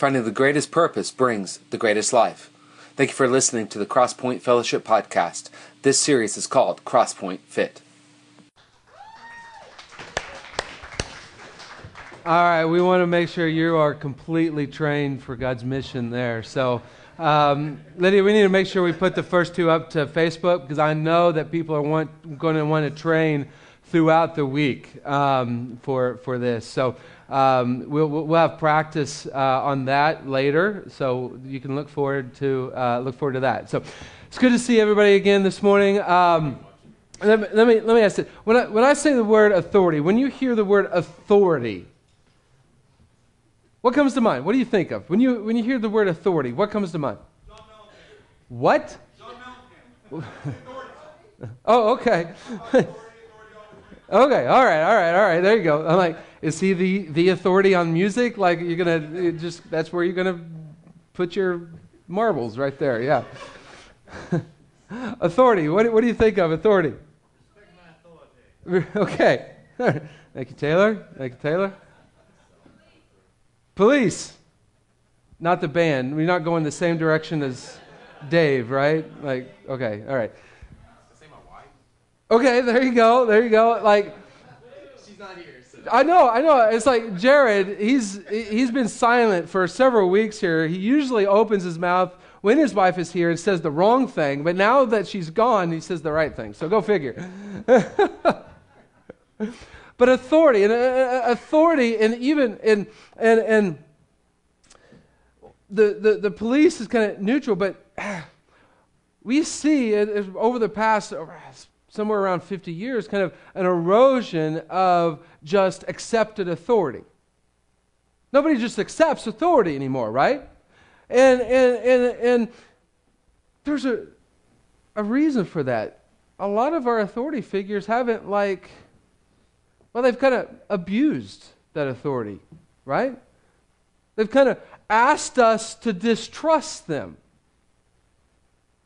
Finding the greatest purpose brings the greatest life. Thank you for listening to the Crosspoint Fellowship podcast. This series is called Crosspoint Fit. All right, we want to make sure you are completely trained for God's mission there. So, um, Lydia, we need to make sure we put the first two up to Facebook because I know that people are want, going to want to train throughout the week um, for, for this. So um, we'll, we'll have practice uh, on that later, so you can look forward to, uh, look forward to that. So it's good to see everybody again this morning. Um, let, me, let, me, let me ask it. When I, when I say the word authority, when you hear the word authority, what comes to mind? What do you think of? When you, when you hear the word authority, what comes to mind? What? oh, okay. Okay, all right, all right, all right. There you go. I'm like, is he the, the authority on music? Like, you're going to just, that's where you're going to put your marbles right there. Yeah. authority. What, what do you think of authority? Okay. Thank you, Taylor. Thank you, Taylor. Police. Not the band. We're not going the same direction as Dave, right? Like, okay, all right. Okay, there you go. There you go. Like, she's not here. So. I know, I know. It's like Jared. He's he's been silent for several weeks here. He usually opens his mouth when his wife is here and says the wrong thing, but now that she's gone, he says the right thing. So go figure. but authority and uh, uh, authority, and even in and and the the, the police is kind of neutral, but we see over the past somewhere around 50 years, kind of an erosion of just accepted authority. Nobody just accepts authority anymore, right? And, and, and, and there's a, a reason for that. A lot of our authority figures haven't, like, well, they've kind of abused that authority, right? They've kind of asked us to distrust them.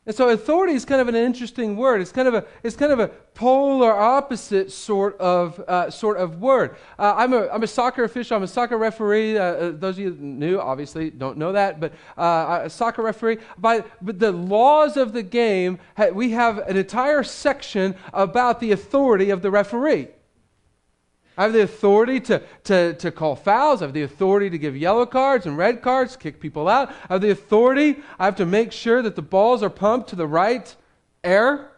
And so authority is kind of an interesting word. It's kind of a, it's kind of a polar opposite sort of, uh, sort of word. Uh, I'm, a, I'm a soccer official. I'm a soccer referee. Uh, uh those of you new, obviously, don't know that, but uh, a soccer referee. By but the laws of the game, we have an entire section about the authority of the referee. I have the authority to, to, to call fouls. I have the authority to give yellow cards and red cards, kick people out. I have the authority. I have to make sure that the balls are pumped to the right air.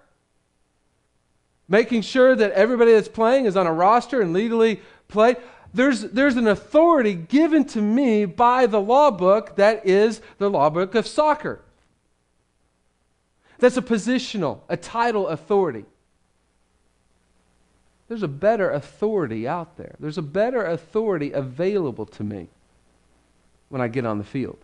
Making sure that everybody that's playing is on a roster and legally played. There's, there's an authority given to me by the law book that is the law book of soccer. That's a positional, a title authority. There's a better authority out there. There's a better authority available to me when I get on the field.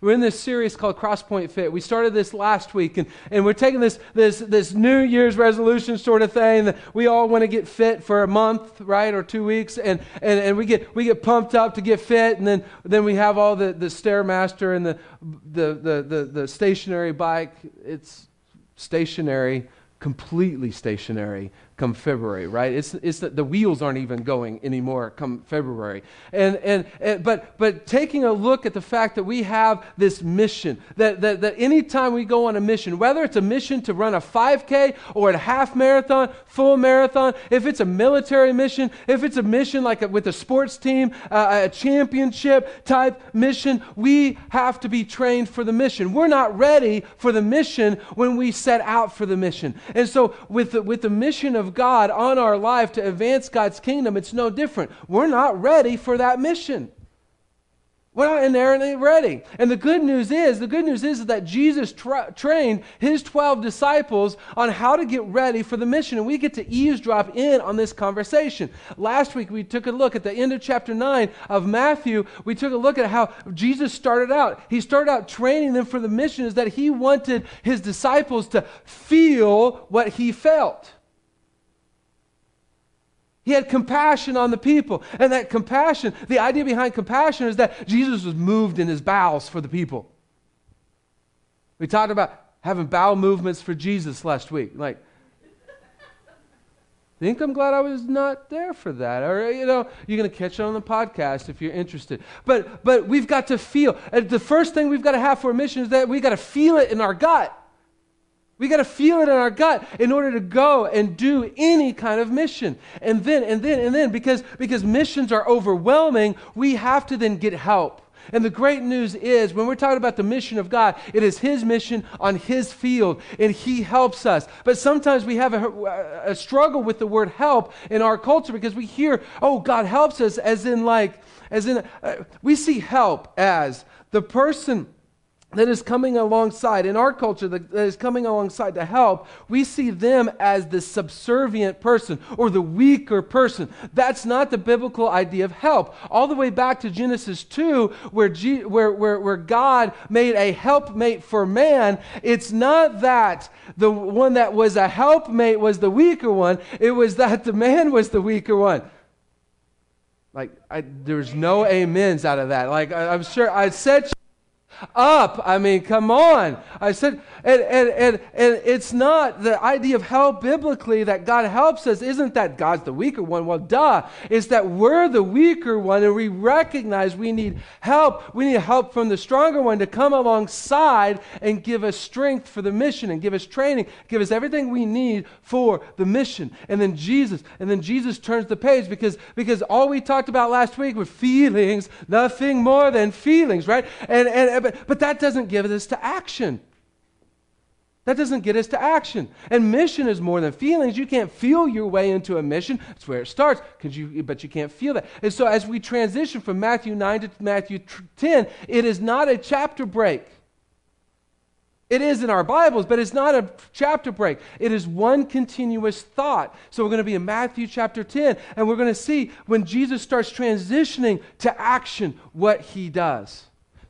We're in this series called Crosspoint Fit. We started this last week, and, and we're taking this, this, this New Year's resolution sort of thing that we all want to get fit for a month, right, or two weeks, and, and, and we, get, we get pumped up to get fit, and then, then we have all the, the Stairmaster and the, the, the, the, the stationary bike. It's stationary, completely stationary come February, right? It's, it's the, the wheels aren't even going anymore come February. And, and, and, but, but taking a look at the fact that we have this mission, that, that, that anytime we go on a mission, whether it's a mission to run a 5K or a half marathon, full marathon, if it's a military mission, if it's a mission like a, with a sports team, uh, a championship type mission, we have to be trained for the mission. We're not ready for the mission when we set out for the mission. And so with the, with the mission of of God on our life to advance God's kingdom, it's no different. We're not ready for that mission. We're not inherently ready. And the good news is, the good news is that Jesus tra- trained his 12 disciples on how to get ready for the mission. And we get to eavesdrop in on this conversation. Last week, we took a look at the end of chapter 9 of Matthew. We took a look at how Jesus started out. He started out training them for the mission, is that he wanted his disciples to feel what he felt. He had compassion on the people. And that compassion, the idea behind compassion is that Jesus was moved in his bowels for the people. We talked about having bowel movements for Jesus last week. Like, think I'm glad I was not there for that. Or, you know, you're going to catch it on the podcast if you're interested. But, but we've got to feel. The first thing we've got to have for a mission is that we've got to feel it in our gut. We got to feel it in our gut in order to go and do any kind of mission. And then, and then, and then, because, because missions are overwhelming, we have to then get help. And the great news is, when we're talking about the mission of God, it is His mission on His field, and He helps us. But sometimes we have a, a, struggle with the word help in our culture because we hear, oh, God helps us, as in, like, as in, uh, we see help as the person that is coming alongside, in our culture, that is coming alongside to help, we see them as the subservient person or the weaker person. That's not the biblical idea of help. All the way back to Genesis 2, where, G, where, where, where God made a helpmate for man, it's not that the one that was a helpmate was the weaker one, it was that the man was the weaker one. Like, I, there's no amens out of that. Like, I, am sure I said up. I mean, come on. I said, and, and, and, and it's not the idea of help biblically that God helps us, isn't that God's the weaker one? Well, duh. It's that we're the weaker one and we recognize we need help. We need help from the stronger one to come alongside and give us strength for the mission and give us training, give us everything we need for the mission. And then Jesus, and then Jesus turns the page because, because all we talked about last week were feelings, nothing more than feelings, right? And, and but, that doesn't give us to action. That doesn't get us to action. And mission is more than feelings. You can't feel your way into a mission. That's where it starts, Because you, but you can't feel that. And so as we transition from Matthew 9 to Matthew 10, it is not a chapter break. It is in our Bibles, but it's not a chapter break. It is one continuous thought. So we're going to be in Matthew chapter 10, and we're going to see when Jesus starts transitioning to action what he does.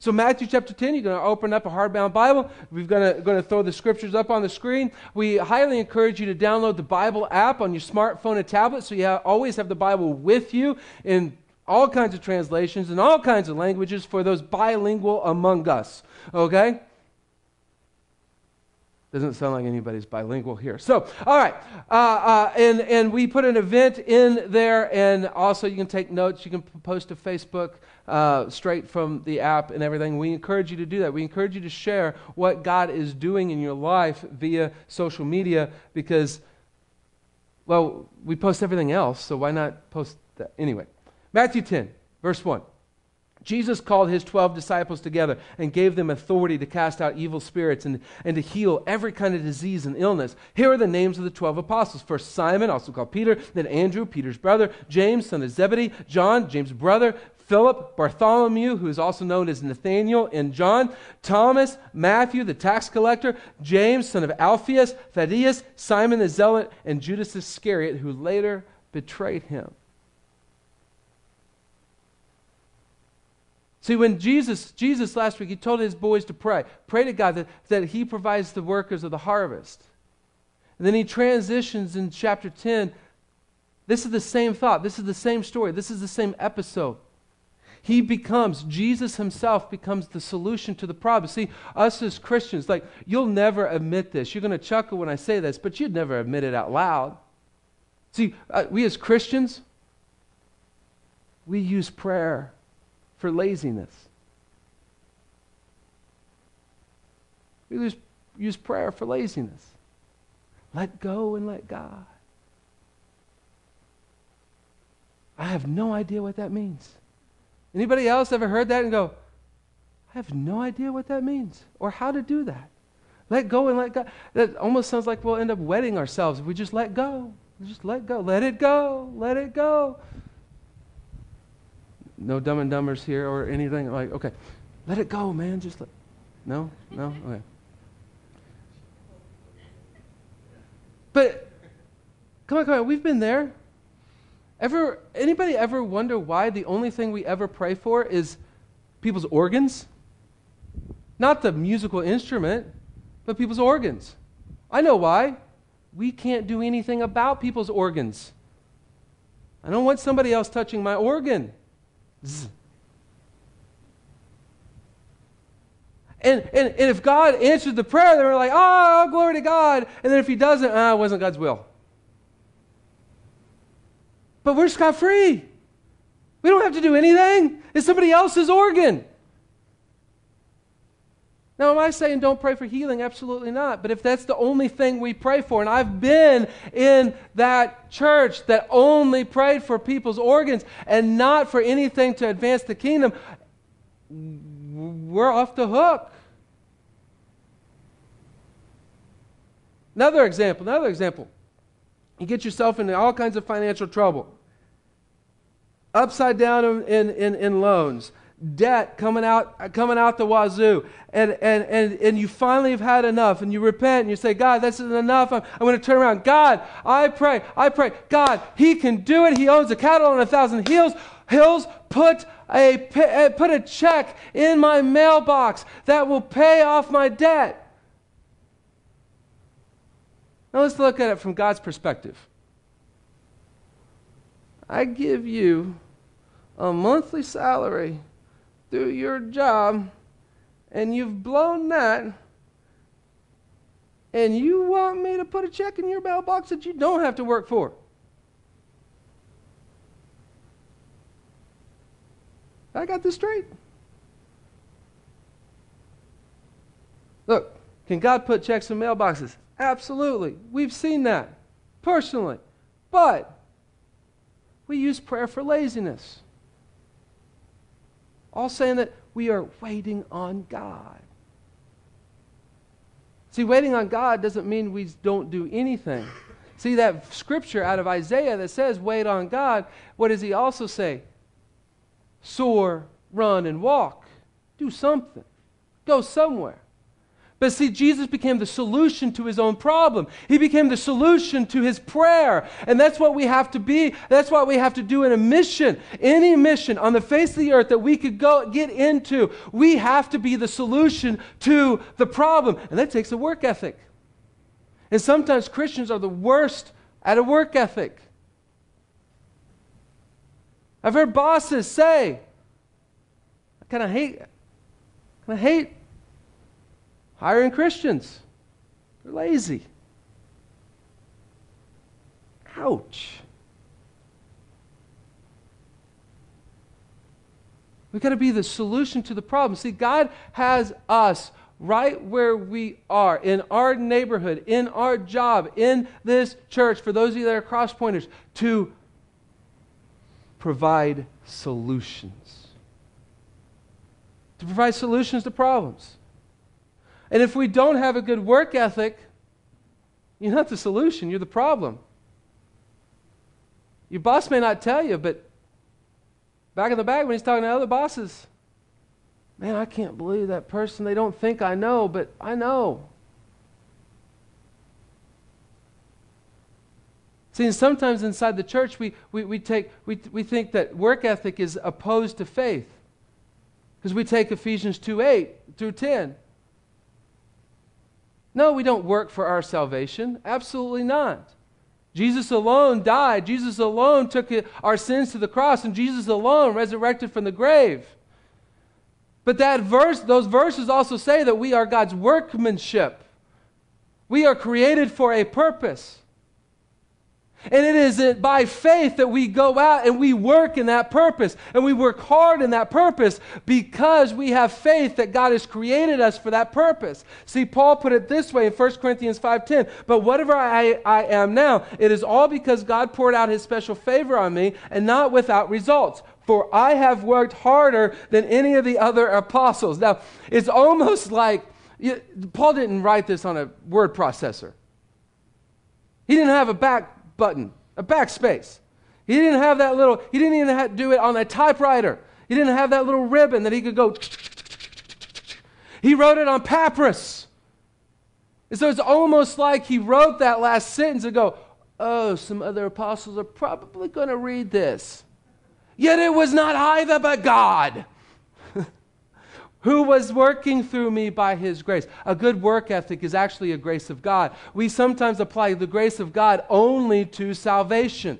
So, Matthew chapter 10, you're going to open up a hardbound Bible. We're going to, going to throw the scriptures up on the screen. We highly encourage you to download the Bible app on your smartphone and tablet so you have, always have the Bible with you in all kinds of translations and all kinds of languages for those bilingual among us. Okay? Doesn't sound like anybody's bilingual here. So, all right. Uh, uh, and, and we put an event in there, and also you can take notes. You can post to Facebook uh, straight from the app and everything. We encourage you to do that. We encourage you to share what God is doing in your life via social media because, well, we post everything else, so why not post that? Anyway, Matthew 10, verse 1. Jesus called his 12 disciples together and gave them authority to cast out evil spirits and, and to heal every kind of disease and illness. Here are the names of the 12 apostles. First, Simon, also called Peter, then Andrew, Peter's brother, James, son of Zebedee, John, James' brother, Philip, Bartholomew, who is also known as Nathaniel, and John, Thomas, Matthew, the tax collector, James, son of Alphaeus, Thaddeus, Simon the zealot, and Judas Iscariot, who later betrayed him. See, when Jesus, Jesus last week, he told his boys to pray. Pray to God that, that he provides the workers of the harvest. And then he transitions in chapter 10. This is the same thought. This is the same story. This is the same episode. He becomes, Jesus himself becomes the solution to the problem. See, us as Christians, like, you'll never admit this. You're going to chuckle when I say this, but you'd never admit it out loud. See, uh, we as Christians, we use prayer for laziness. We use, use prayer for laziness. Let go and let God. I have no idea what that means. Anybody else ever heard that and go, I have no idea what that means or how to do that? Let go and let God. That almost sounds like we'll end up wetting ourselves if we just let go. Just let go. Let it go. Let it go no dumb and dumbers here or anything like okay let it go man just let no no okay but come on come on we've been there ever anybody ever wonder why the only thing we ever pray for is people's organs? Not the musical instrument but people's organs. I know why. We can't do anything about people's organs. I don't want somebody else touching my organ. And, and, and if God answered the prayer, then we're like, oh, glory to God. And then if he doesn't, ah, it wasn't God's will. But we're scot free. We don't have to do anything. It's somebody else's organ. Now, am I saying don't pray for healing? Absolutely not. But if that's the only thing we pray for, and I've been in that church that only prayed for people's organs and not for anything to advance the kingdom, we're off the hook. Another example, another example. You get yourself into all kinds of financial trouble. Upside down in, in, in loans debt coming out coming out the wazoo. And, and, and, and you finally have had enough and you repent and you say god this isn't enough. I'm, I'm going to turn around. God i pray i pray. God he can do it. He owns a cattle on a thousand hills hills. Put a put a check in my mailbox that will pay off my debt. Now let's look at it from god's perspective. I give you a monthly salary do your job and you've blown that, and you want me to put a check in your mailbox that you don't have to work for. I got this straight. Look, can God put checks in mailboxes? Absolutely. We've seen that personally. But we use prayer for laziness all saying that we are waiting on God. See, waiting on God doesn't mean we don't do anything. See, that scripture out of Isaiah that says, wait on God, what does he also say? Soar, run, and walk. Do something. Go somewhere. But see, Jesus became the solution to his own problem. He became the solution to his prayer. And that's what we have to be. That's what we have to do in a mission. Any mission on the face of the earth that we could go get into, we have to be the solution to the problem. And that takes a work ethic. And sometimes Christians are the worst at a work ethic. I've heard bosses say, I kind of hate, of hate hiring Christians. They're lazy. Ouch. We've got to be the solution to the problem. See, God has us right where we are, in our neighborhood, in our job, in this church, for those of you that are cross pointers, to provide solutions. To provide solutions to problems. And if we don't have a good work ethic, you're not the solution, you're the problem. Your boss may not tell you, but back in the bag when he's talking to other bosses, man, I can't believe that person. They don't think I know, but I know. See, and sometimes inside the church, we, we, we, take, we, we think that work ethic is opposed to faith. Because we take Ephesians 2 8 through 10. No, we don't work for our salvation. Absolutely not. Jesus alone died. Jesus alone took our sins to the cross, and Jesus alone resurrected from the grave. But that verse, those verses also say that we are God's workmanship. We are created for a purpose. And it is by faith that we go out and we work in that purpose. And we work hard in that purpose because we have faith that God has created us for that purpose. See, Paul put it this way in 1 Corinthians 5.10, But whatever I, I am now, it is all because God poured out his special favor on me and not without results. For I have worked harder than any of the other apostles. Now, it's almost like Paul didn't write this on a word processor. He didn't have a back button, a backspace. He didn't have that little, he didn't even have to do it on a typewriter. He didn't have that little ribbon that he could go. He wrote it on papyrus. And so it's almost like he wrote that last sentence and go, oh, some other apostles are probably going to read this. Yet it was not I, but God who was working through me by his grace. A good work ethic is actually a grace of God. We sometimes apply the grace of God only to salvation,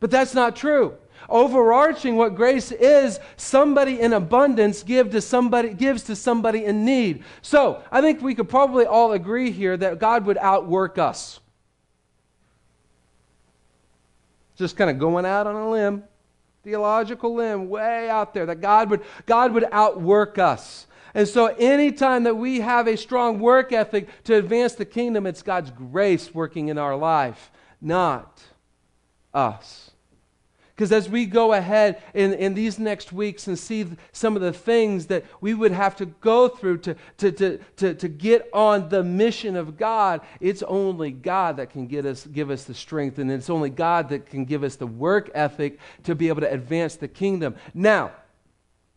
but that's not true. Overarching what grace is, somebody in abundance give to somebody, gives to somebody in need. So I think we could probably all agree here that God would outwork us. Just kind of going out on a limb, theological limb, way out there, that God would, God would outwork us. And so, anytime that we have a strong work ethic to advance the kingdom, it's God's grace working in our life, not us. Because as we go ahead in, in these next weeks and see some of the things that we would have to go through to, to, to, to, to get on the mission of God, it's only God that can get us, give us the strength, and it's only God that can give us the work ethic to be able to advance the kingdom. Now,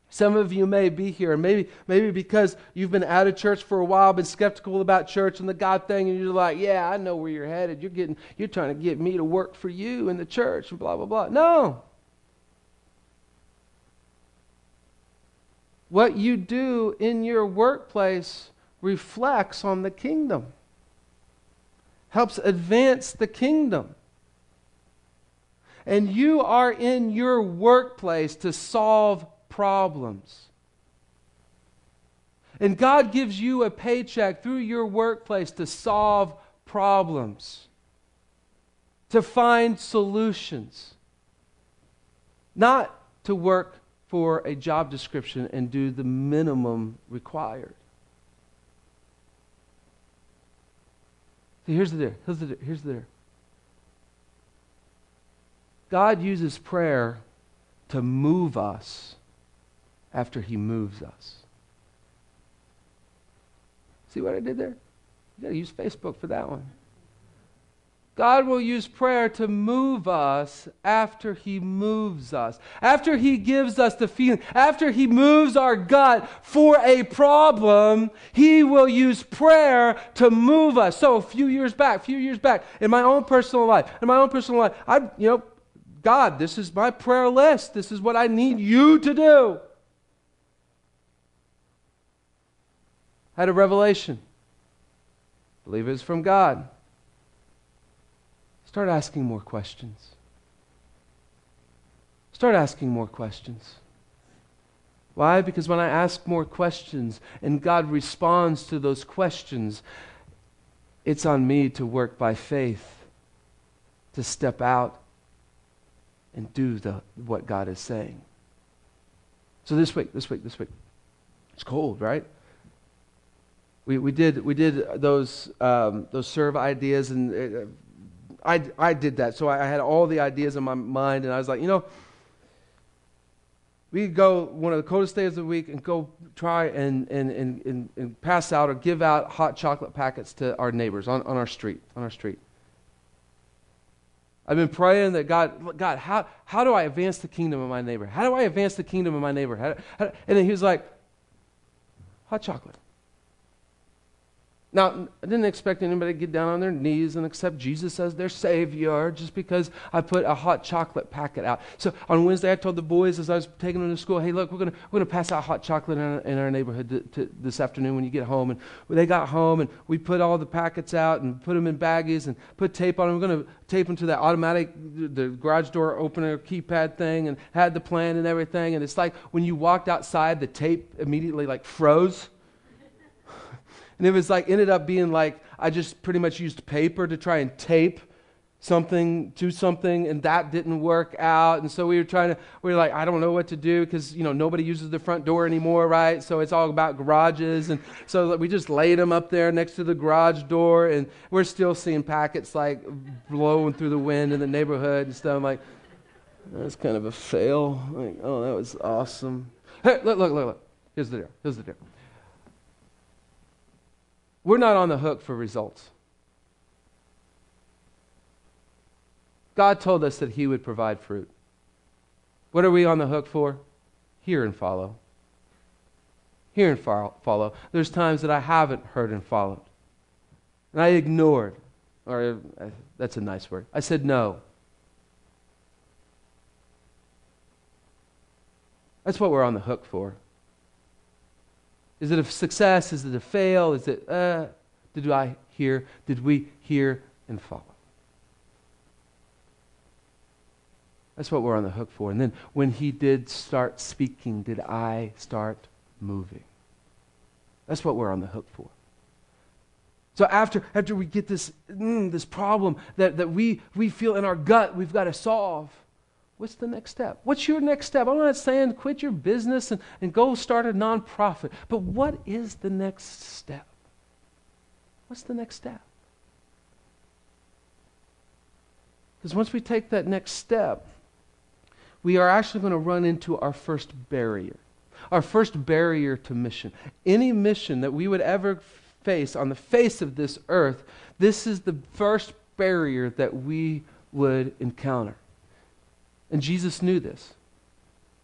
some of you may be here, and maybe, maybe because you've been out of church for a while, been skeptical about church and the God thing, and you're like, yeah, I know where you're headed. You're, getting, you're trying to get me to work for you in the church, and blah, blah, blah. No. What you do in your workplace reflects on the kingdom, helps advance the kingdom. And you are in your workplace to solve problems. And God gives you a paycheck through your workplace to solve problems, to find solutions, not to work for a job description and do the minimum required. See, here's the deal. Here's the deal. Here's the deal. God uses prayer to move us after he moves us. See what I did there? You got to use Facebook for that one. God will use prayer to move us after He moves us, after He gives us the feeling, after He moves our gut for a problem. He will use prayer to move us. So, a few years back, a few years back, in my own personal life, in my own personal life, I, you know, God, this is my prayer list. This is what I need you to do. Had a revelation. Believe it was from God. Start asking more questions. Start asking more questions. Why? Because when I ask more questions and God responds to those questions, it's on me to work by faith, to step out and do the, what God is saying. So this week, this week, this week, it's cold, right? We, we did we did those um, those serve ideas and uh, I, I did that so I, I, had all the ideas in my mind and I was like you know we could go one of the coldest days of the week and go try and, and, and, and, and pass out or give out hot chocolate packets to our neighbors on, on our street on our street I've been praying that God, God, how, how do I advance the kingdom of my neighbor? How do I advance the kingdom of my neighbor? How, how, and then he was like, hot chocolate. Now, I didn't expect anybody to get down on their knees and accept Jesus as their Savior just because I put a hot chocolate packet out. So on Wednesday, I told the boys as I was taking them to school, hey, look, we're going we're gonna pass out hot chocolate in our, in our neighborhood to, to this afternoon when you get home. And they got home, and we put all the packets out and put them in baggies and put tape on them. We're going to tape them to that automatic, the garage door opener keypad thing and had the plan and everything. And it's like when you walked outside, the tape immediately like froze and it was like, ended up being like, I just pretty much used paper to try and tape something to something and that didn't work out. And so we were trying to we were like i don't know what to do because you know nobody uses the front door anymore right? So it's all about garages. And so we just laid them up there next to the garage door. And we're still seeing packets like blowing through the wind in the neighborhood and stuff. I'm like that's kind of a fail. Like oh that was awesome. Hey look look look look. Here's the deal. Here's the deal we're not on the hook for results. God told us that He would provide fruit. What are we on the hook for? Hear and follow. Hear and follow. There's times that I haven't heard and followed. And I ignored, or uh, that's a nice word. I said no. That's what we're on the hook for. Is it a success? Is it a fail? Is it, uh, did I hear? Did we hear and follow? That's what we're on the hook for. And then when he did start speaking, did I start moving? That's what we're on the hook for. So after, after we get this, mm, this problem that, that we, we feel in our gut we've got to solve, what's the next step? What's your next step? I'm not saying quit your business and, and go start a nonprofit, but what is the next step? What's the next step? Because once we take that next step, we are actually going to run into our first barrier. Our first barrier to mission. Any mission that we would ever face on the face of this earth, this is the first barrier that we would encounter. And Jesus knew this.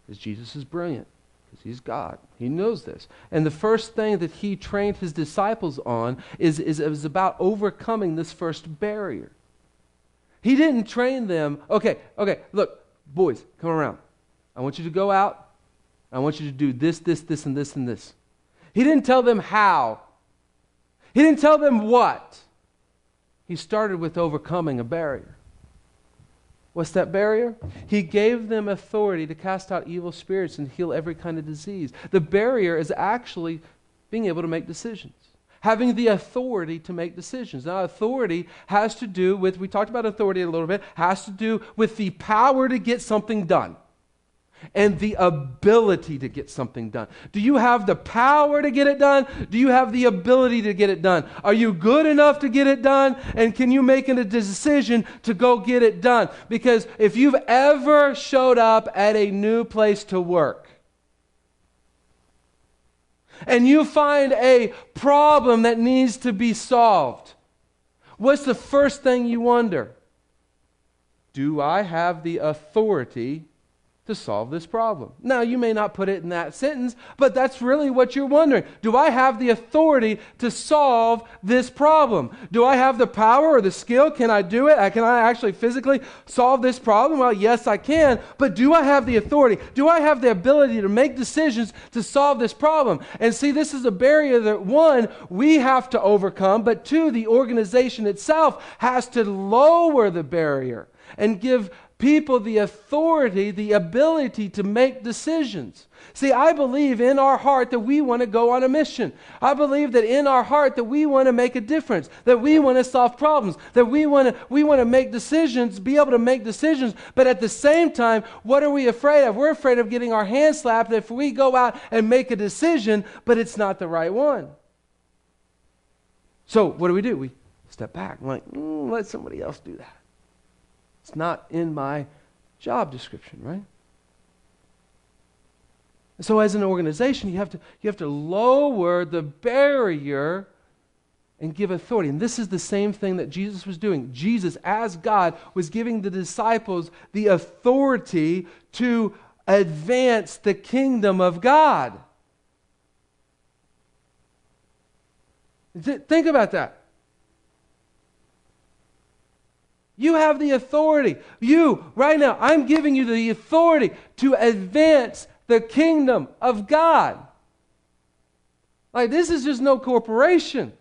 Because Jesus is brilliant. Because he's God. He knows this. And the first thing that he trained his disciples on is, is, is about overcoming this first barrier. He didn't train them, okay, okay, look, boys, come around. I want you to go out. I want you to do this, this, this, and this, and this. He didn't tell them how. He didn't tell them what. He started with overcoming a barrier. What's that barrier? He gave them authority to cast out evil spirits and heal every kind of disease. The barrier is actually being able to make decisions having the authority to make decisions. Now, authority has to do with, we talked about authority a little bit, has to do with the power to get something done and the ability to get something done. Do you have the power to get it done? Do you have the ability to get it done? Are you good enough to get it done? And can you make a decision to go get it done? Because if you've ever showed up at a new place to work, and you find a problem that needs to be solved, what's the first thing you wonder? Do I have the authority to solve this problem. Now, you may not put it in that sentence, but that's really what you're wondering. Do I have the authority to solve this problem? Do I have the power or the skill? Can I do it? Uh, can I actually physically solve this problem? Well, yes, I can, but do I have the authority? Do I have the ability to make decisions to solve this problem? And see, this is a barrier that one, we have to overcome, but two, the organization itself has to lower the barrier and give people the authority, the ability to make decisions. See, I believe in our heart that we want to go on a mission. I believe that in our heart that we want to make a difference, that we want to solve problems, that we want to we want to make decisions, be able to make decisions, but at the same time, what are we afraid of? We're afraid of getting our hands slapped if we go out and make a decision, but it's not the right one. So, what do we do? We step back. I'm like, mm, let somebody else do that. It's not in my job description, right? So as an organization, you have to, you have to lower the barrier and give authority. And this is the same thing that Jesus was doing. Jesus, as God, was giving the disciples the authority to advance the kingdom of God. Think about that. You have the authority. You, right now, I'm giving you the authority to advance the kingdom of God. Like, this is just no corporation.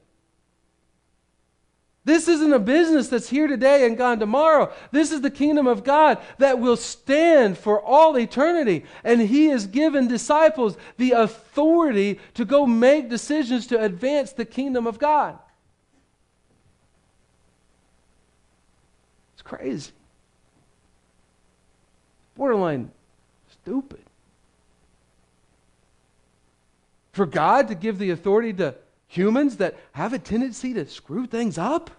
This isn't a business that's here today and gone tomorrow. This is the kingdom of God that will stand for all eternity. And He has given disciples the authority to go make decisions to advance the kingdom of God. Crazy. Borderline stupid. For God to give the authority to humans that have a tendency to screw things up?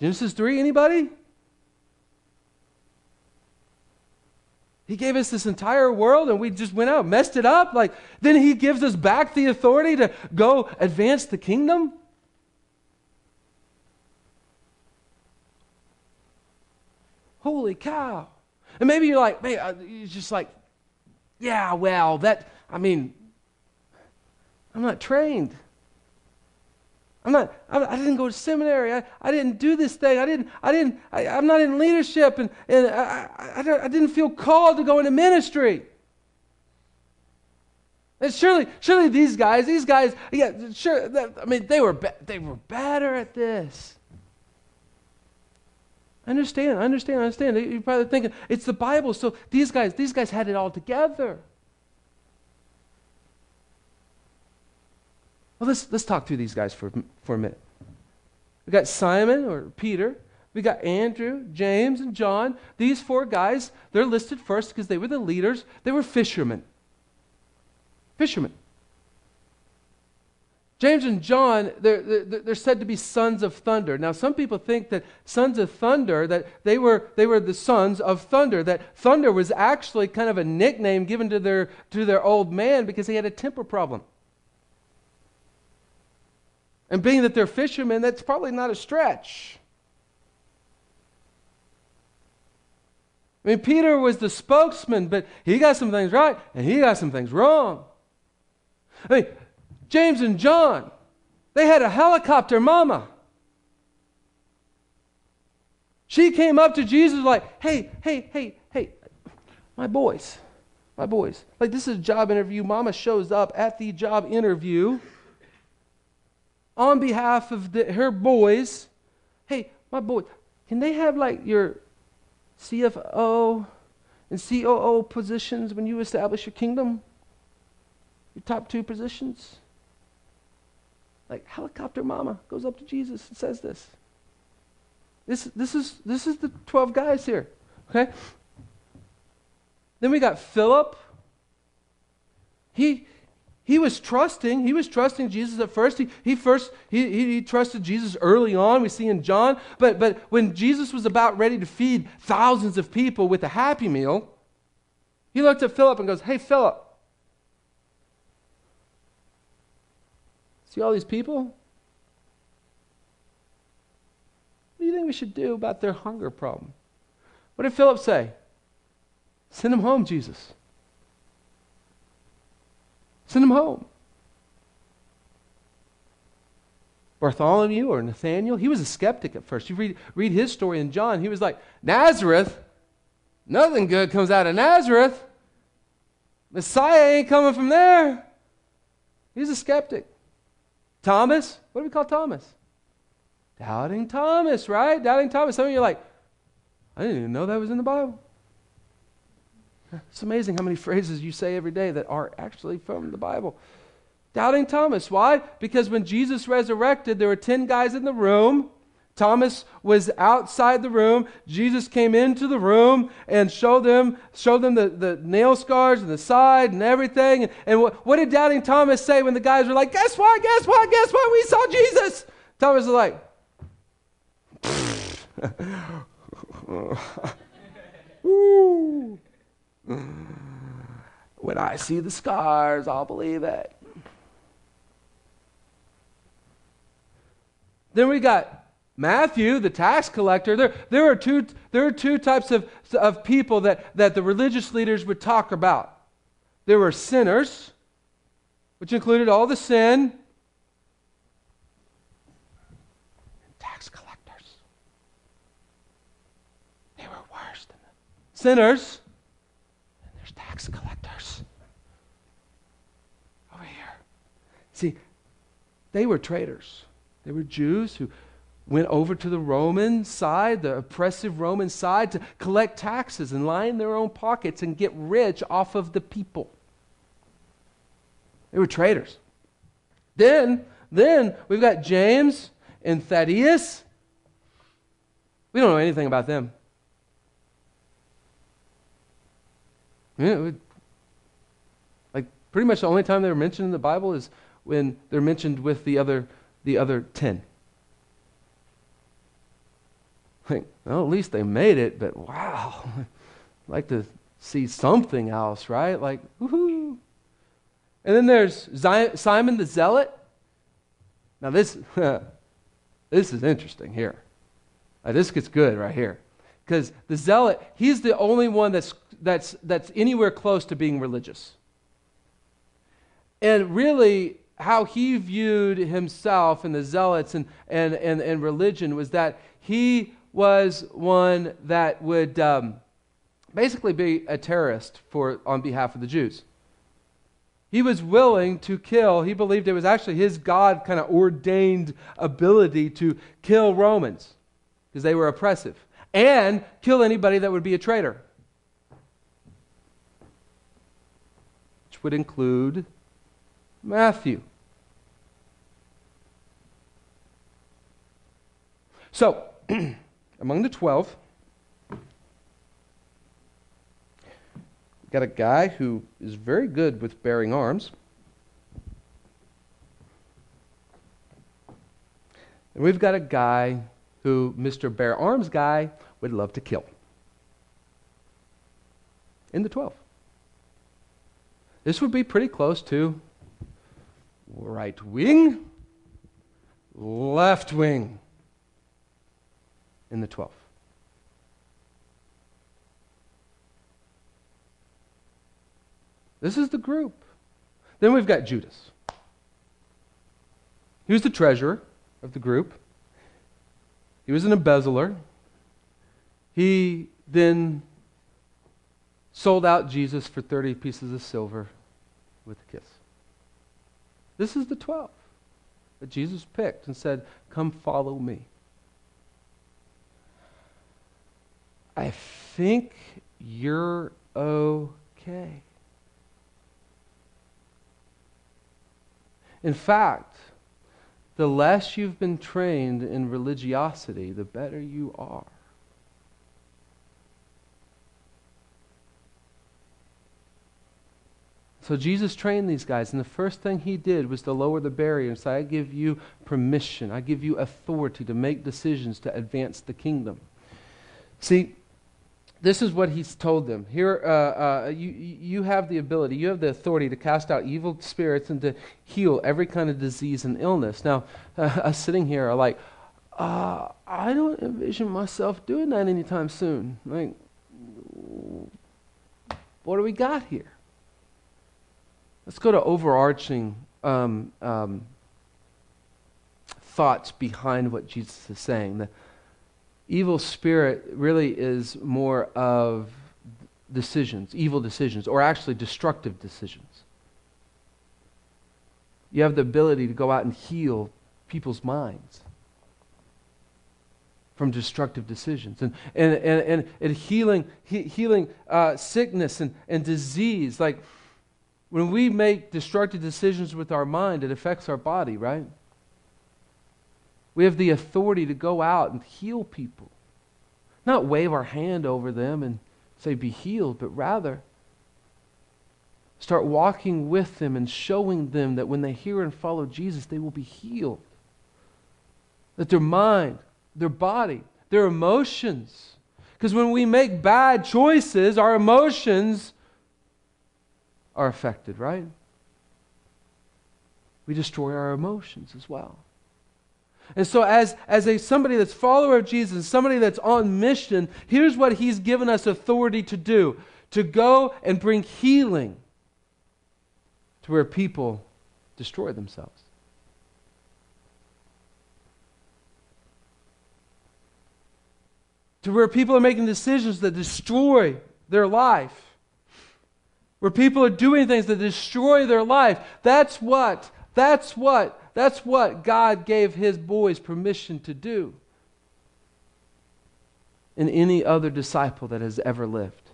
Genesis 3, anybody? He gave us this entire world and we just went out, messed it up. Like, then he gives us back the authority to go advance the kingdom? Holy cow. And maybe you're like, man, you're just like, yeah, well, that, I mean, I'm not trained. I'm not, I, I didn't go to seminary. I, I didn't do this thing. I didn't, I didn't, I, am not in leadership and, and I, I, I didn't feel called to go into ministry. And surely, surely these guys, these guys, yeah, sure, I mean, they were, they were better at this. I understand, I understand, I understand. You're probably thinking, it's the Bible, so these guys, these guys had it all together. Well, let's, let's talk through these guys for, for a minute. We got Simon or Peter. We got Andrew, James, and John. These four guys, they're listed first because they were the leaders. They were fishermen. Fishermen. James and John, they're, they're, they're, said to be sons of thunder. Now, some people think that sons of thunder, that they were, they were the sons of thunder, that thunder was actually kind of a nickname given to their, to their old man because he had a temper problem. And being that they're fishermen, that's probably not a stretch. I mean, Peter was the spokesman, but he got some things right and he got some things wrong. I mean, James and John, they had a helicopter mama. She came up to Jesus like, hey, hey, hey, hey, my boys, my boys. Like, this is a job interview. Mama shows up at the job interview on behalf of the, her boys. Hey, my boy, can they have like your CFO and COO positions when you establish your kingdom? Your top two positions? Like helicopter mama goes up to Jesus and says this. This, this, is, this is the 12 guys here. Okay? Then we got Philip. He, he was trusting. He was trusting Jesus at first. He, he first he, he, he, trusted Jesus early on. We see in John. But, but when Jesus was about ready to feed thousands of people with a happy meal, he looked at Philip and goes, Hey, Philip, see all these people? What do you think we should do about their hunger problem? What did Philip say? Send them home, Jesus. Send them home. Bartholomew or Nathaniel, he was a skeptic at first. You read, read his story in John, he was like, Nazareth? Nothing good comes out of Nazareth. Messiah ain't coming from there. He's a skeptic. Thomas, what do we call Thomas? Doubting Thomas, right? Doubting Thomas. Some of you are like, I didn't even know that was in the Bible. It's amazing how many phrases you say every day that are actually from the Bible. Doubting Thomas. Why? Because when Jesus resurrected, there were 10 guys in the room. Thomas was outside the room. Jesus came into the room and showed them, showed them the, the nail scars and the side and everything. And, and what, what did Doubting Thomas say when the guys were like, Guess what? Guess what? Guess what? We saw Jesus. Thomas was like. When I see the scars, I'll believe it. Then we got Matthew, the tax collector. There, there, are, two, there are two types of, of people that, that the religious leaders would talk about. There were sinners, which included all the sin, and tax collectors. They were worse than the sinners and there's tax collectors. Over here. See, they were traitors. They were Jews who went over to the Roman side, the oppressive Roman side, to collect taxes and line their own pockets and get rich off of the people. They were traitors. Then, then we've got James and Thaddeus. We don't know anything about them. Like pretty much the only time they're mentioned in the Bible is when they're mentioned with the other the other ten. Like, well, at least they made it, but wow, I'd like to see something else, right? Like, woohoo! And then there's Simon the Zealot. Now this this is interesting here. This gets good right here, because the Zealot he's the only one that's that's, that's anywhere close to being religious. And really, how he viewed himself and the zealots and, and, and, and religion was that he was one that would um, basically be a terrorist for, on behalf of the Jews. He was willing to kill, he believed it was actually his God kind of ordained ability to kill Romans because they were oppressive and kill anybody that would be a traitor, which would include Matthew. So, among the 12, got a guy who is very good with bearing arms. And we've got a guy who Mr. Bear Arms guy would love to kill. In the 12. This would be pretty close to right wing, left wing in the 12. This is the group. Then we've got Judas. He was the treasurer of the group. He was an embezzler. He then sold out Jesus for 30 pieces of silver with a kiss. This is the 12 that Jesus picked and said, Come follow me. I think you're okay. In fact, the less you've been trained in religiosity, the better you are. So Jesus trained these guys, and the first thing he did was to lower the barrier and say, I give you permission, I give you authority to make decisions to advance the kingdom. See, this is what he's told them. Here, uh, uh, you, you have the ability, you have the authority to cast out evil spirits and to heal every kind of disease and illness. Now, uh, us sitting here are like, uh, I don't envision myself doing that anytime soon. Like, what do we got here? Let's go to overarching um, um, thoughts behind what Jesus is saying. The, evil spirit really is more of decisions, evil decisions, or actually destructive decisions. You have the ability to go out and heal people's minds from destructive decisions and, and, and, and, and healing, he, healing uh, sickness and, and disease. Like when we make destructive decisions with our mind, it affects our body, right? We have the authority to go out and heal people. Not wave our hand over them and say, be healed, but rather start walking with them and showing them that when they hear and follow Jesus, they will be healed. That their mind, their body, their emotions, because when we make bad choices, our emotions are affected, right? We destroy our emotions as well. And so, as, as a somebody that's follower of Jesus, somebody that's on mission, here's what he's given us authority to do to go and bring healing to where people destroy themselves. To where people are making decisions that destroy their life. Where people are doing things that destroy their life. That's what, that's what that's what God gave his boys permission to do in any other disciple that has ever lived.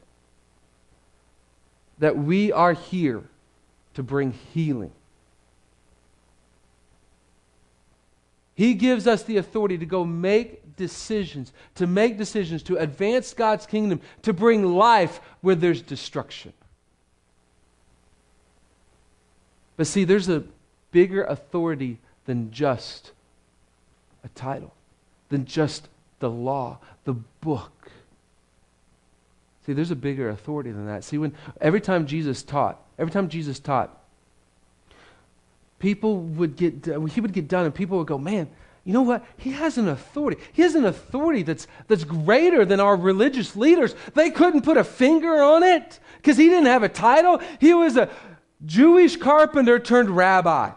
That we are here to bring healing. He gives us the authority to go make decisions, to make decisions to advance God's kingdom, to bring life where there's destruction. But see, there's a bigger authority than just a title, than just the law, the book. See, there's a bigger authority than that. See, when every time Jesus taught, every time Jesus taught, people would get he would get done and people would go, "Man, you know what? He has an authority. He has an authority that's that's greater than our religious leaders. They couldn't put a finger on it because he didn't have a title. He was a Jewish carpenter turned rabbi.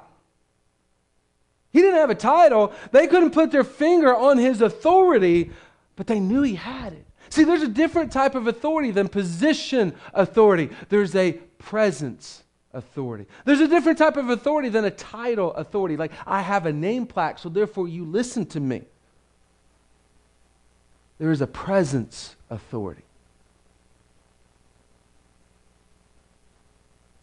He didn't have a title. They couldn't put their finger on his authority, but they knew he had it. See, there's a different type of authority than position authority. There's a presence authority. There's a different type of authority than a title authority. Like, I have a name plaque, so therefore you listen to me. There is a presence authority.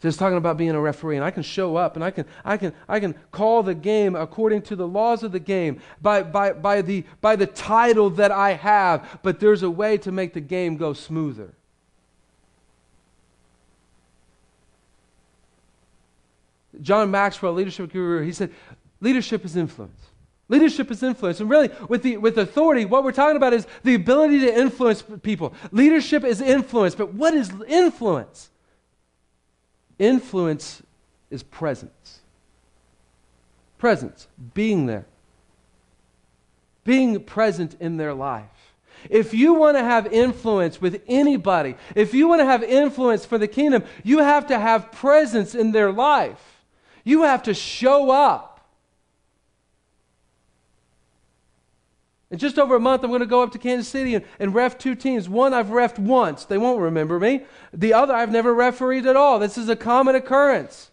Just talking about being a referee, and I can show up and I can, I can, I can call the game according to the laws of the game by, by, by, the, by the title that I have, but there's a way to make the game go smoother. John Maxwell, leadership guru, he said, leadership is influence. Leadership is influence. And really, with, the, with authority, what we're talking about is the ability to influence people. Leadership is influence. But what is influence? Influence is presence. Presence, being there, being present in their life. If you want to have influence with anybody, if you want to have influence for the kingdom, you have to have presence in their life. You have to show up. In just over a month, I'm going to go up to Kansas City and, and ref two teams. One I've refed once. They won't remember me. The other I've never refereed at all. This is a common occurrence.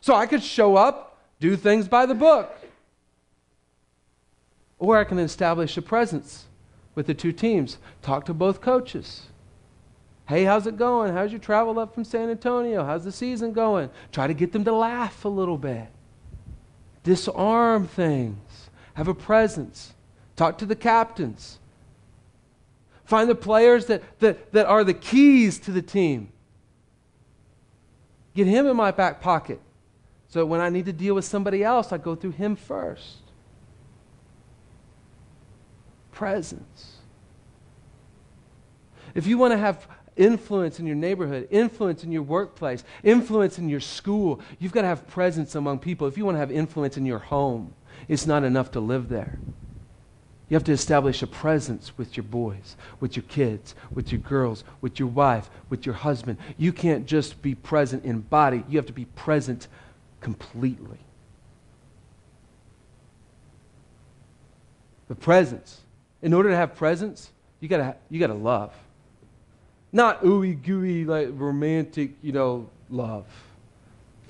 So I could show up, do things by the book. Or I can establish a presence with the two teams, talk to both coaches. Hey, how's it going? How's your travel up from San Antonio? How's the season going? Try to get them to laugh a little bit. Disarm things. Have a presence. Talk to the captains. Find the players that, that, that are the keys to the team. Get him in my back pocket. So when I need to deal with somebody else, I go through him first. Presence. If you want to have influence in your neighborhood, influence in your workplace, influence in your school, you've got to have presence among people. If you want to have influence in your home, it's not enough to live there. You have to establish a presence with your boys, with your kids, with your girls, with your wife, with your husband. You can't just be present in body, you have to be present completely. The presence. In order to have presence, you gotta you gotta love. Not ooey gooey like romantic, you know, love.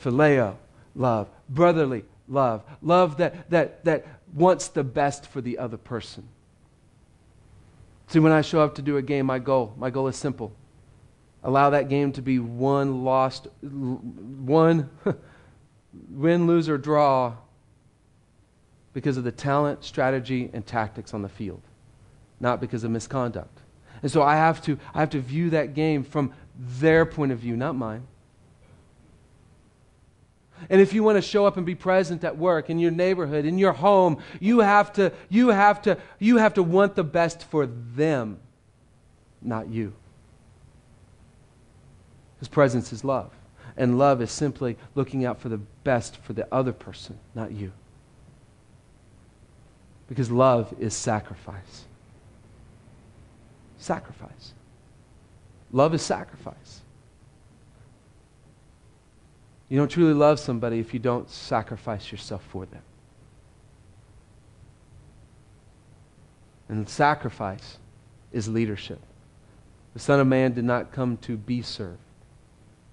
Phileo, love. Brotherly love. Love that that that wants the best for the other person. See, when I show up to do a game, my goal, my goal is simple. Allow that game to be won lost, one win, lose, or draw because of the talent, strategy, and tactics on the field, not because of misconduct. And so I have to, I have to view that game from their point of view, not mine. And if you want to show up and be present at work, in your neighborhood, in your home, you have to, you have to, you have to want the best for them, not you. Because presence is love. And love is simply looking out for the best for the other person, not you. Because love is sacrifice. Sacrifice. Love is sacrifice. You don't truly love somebody if you don't sacrifice yourself for them. And sacrifice is leadership. The Son of Man did not come to be served,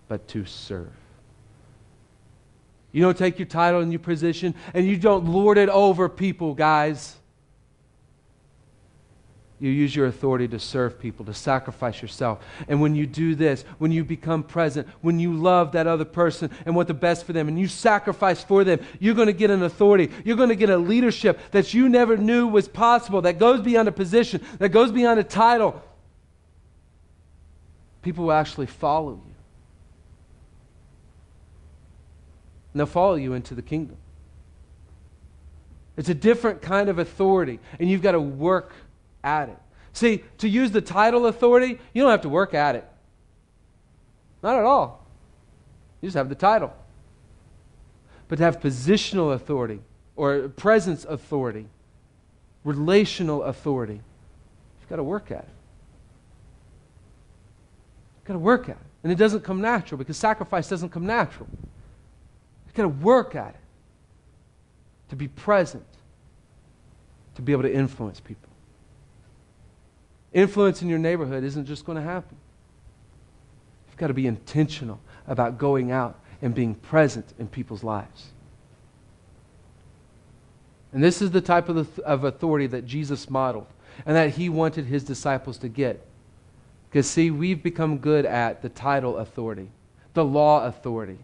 but to serve. You don't take your title and your position and you don't lord it over people, guys. You use your authority to serve people, to sacrifice yourself. And when you do this, when you become present, when you love that other person and want the best for them, and you sacrifice for them, you're going to get an authority. You're going to get a leadership that you never knew was possible, that goes beyond a position, that goes beyond a title. People will actually follow you. And they'll follow you into the kingdom. It's a different kind of authority, and you've got to work at it. See, to use the title authority, you don't have to work at it. Not at all. You just have the title. But to have positional authority or presence authority, relational authority, you've got to work at it. You've got to work at it. And it doesn't come natural because sacrifice doesn't come natural. You've got to work at it to be present, to be able to influence people. Influence in your neighborhood isn't just going to happen. You've got to be intentional about going out and being present in people's lives. And this is the type of, of authority that Jesus modeled and that he wanted his disciples to get. Because, see, we've become good at the title authority, the law authority.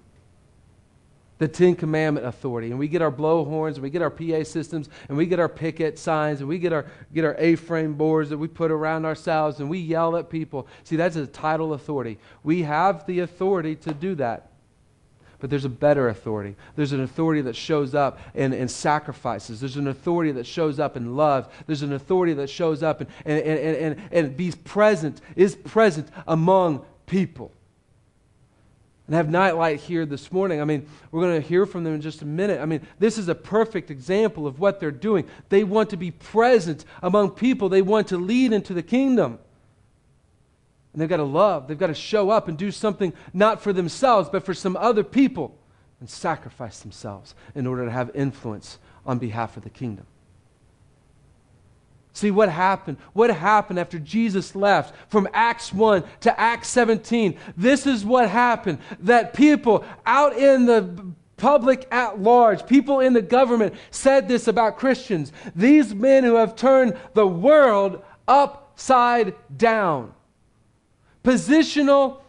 The Ten Commandment authority, and we get our blowhorns, and we get our PA systems, and we get our picket signs, and we get our, get our A frame boards that we put around ourselves, and we yell at people. See, that's a title authority. We have the authority to do that. But there's a better authority. There's an authority that shows up in, in sacrifices. There's an authority that shows up in love. There's an authority that shows up and, and, and, and, and be present, is present among people and have Nightlight here this morning. I mean, we're going to hear from them in just a minute. I mean, this is a perfect example of what they're doing. They want to be present among people, they want to lead into the kingdom. And they've got to love, they've got to show up and do something not for themselves, but for some other people and sacrifice themselves in order to have influence on behalf of the kingdom. See what happened? What happened after Jesus left from Acts 1 to Acts 17? This is what happened that people out in the public at large, people in the government said this about Christians. These men who have turned the world upside down. Positional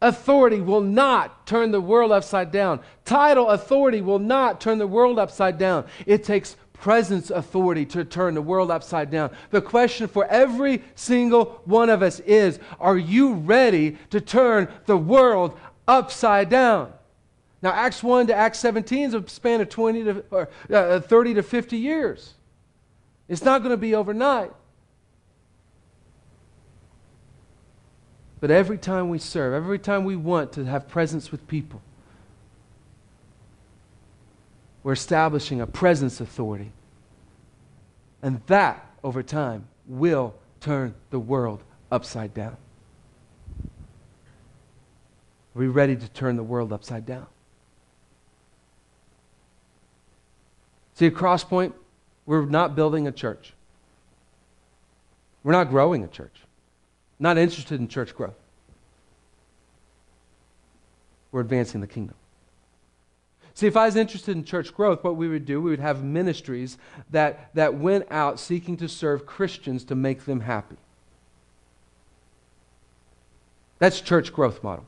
authority will not turn the world upside down. Title authority will not turn the world upside down. It takes presence authority to turn the world upside down. The question for every single one of us is Are you ready to turn the world upside down? Now, Acts 1 to Acts 17 is a span of 20 to, or, uh, 30 to 50 years. It's not going to be overnight. But every time we serve, every time we want to have presence with people, we're establishing a presence authority. And that, over time, will turn the world upside down. Are we ready to turn the world upside down? See, at Crosspoint, we're not building a church. We're not growing a church. Not interested in church growth. We're advancing the kingdom. See, if I was interested in church growth, what we would do, we would have ministries that, that went out seeking to serve Christians to make them happy. That's church growth model.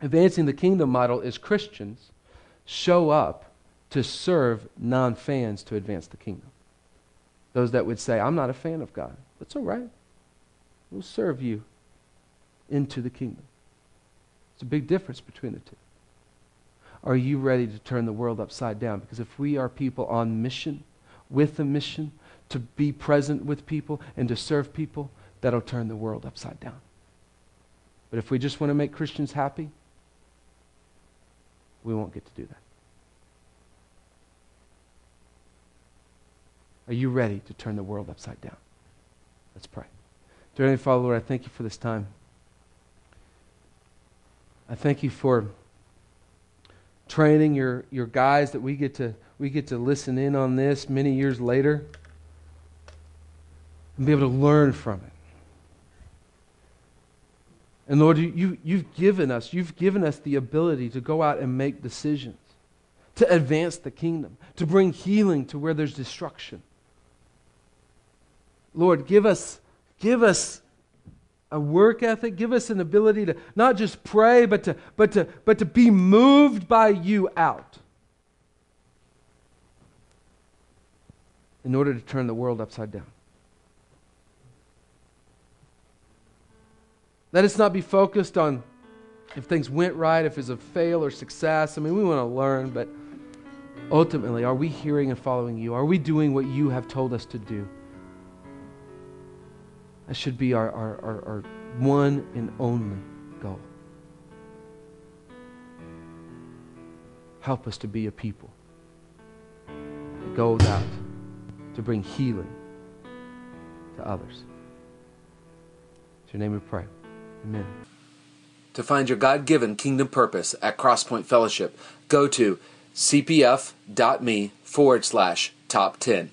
Advancing the kingdom model is Christians show up to serve non fans to advance the kingdom. Those that would say, I'm not a fan of God. That's all right. We'll serve you into the kingdom. It's a big difference between the two. Are you ready to turn the world upside down? Because if we are people on mission, with a mission, to be present with people and to serve people, that'll turn the world upside down. But if we just want to make Christians happy, we won't get to do that. Are you ready to turn the world upside down? Let's pray. Dear Heavenly Father, Lord, I thank you for this time. I thank you for training your, your guys that we get to we get to listen in on this many years later and be able to learn from it. And Lord, you, you, you've given us, you've given us the ability to go out and make decisions, to advance the kingdom, to bring healing to where there's destruction. Lord, give us, give us a work ethic. Give us an ability to not just pray, but to, but to, but to be moved by you out in order to turn the world upside down. Let us not be focused on if things went right, if it's a fail or success. I mean, we want to learn, but ultimately, are we hearing and following you? Are we doing what you have told us to do? That should be our, our, our, our one and only goal. Help us to be a people that goes out to bring healing to others. It's your name we pray. Amen. To find your God given kingdom purpose at Crosspoint Fellowship, go to cpf.me forward slash top 10.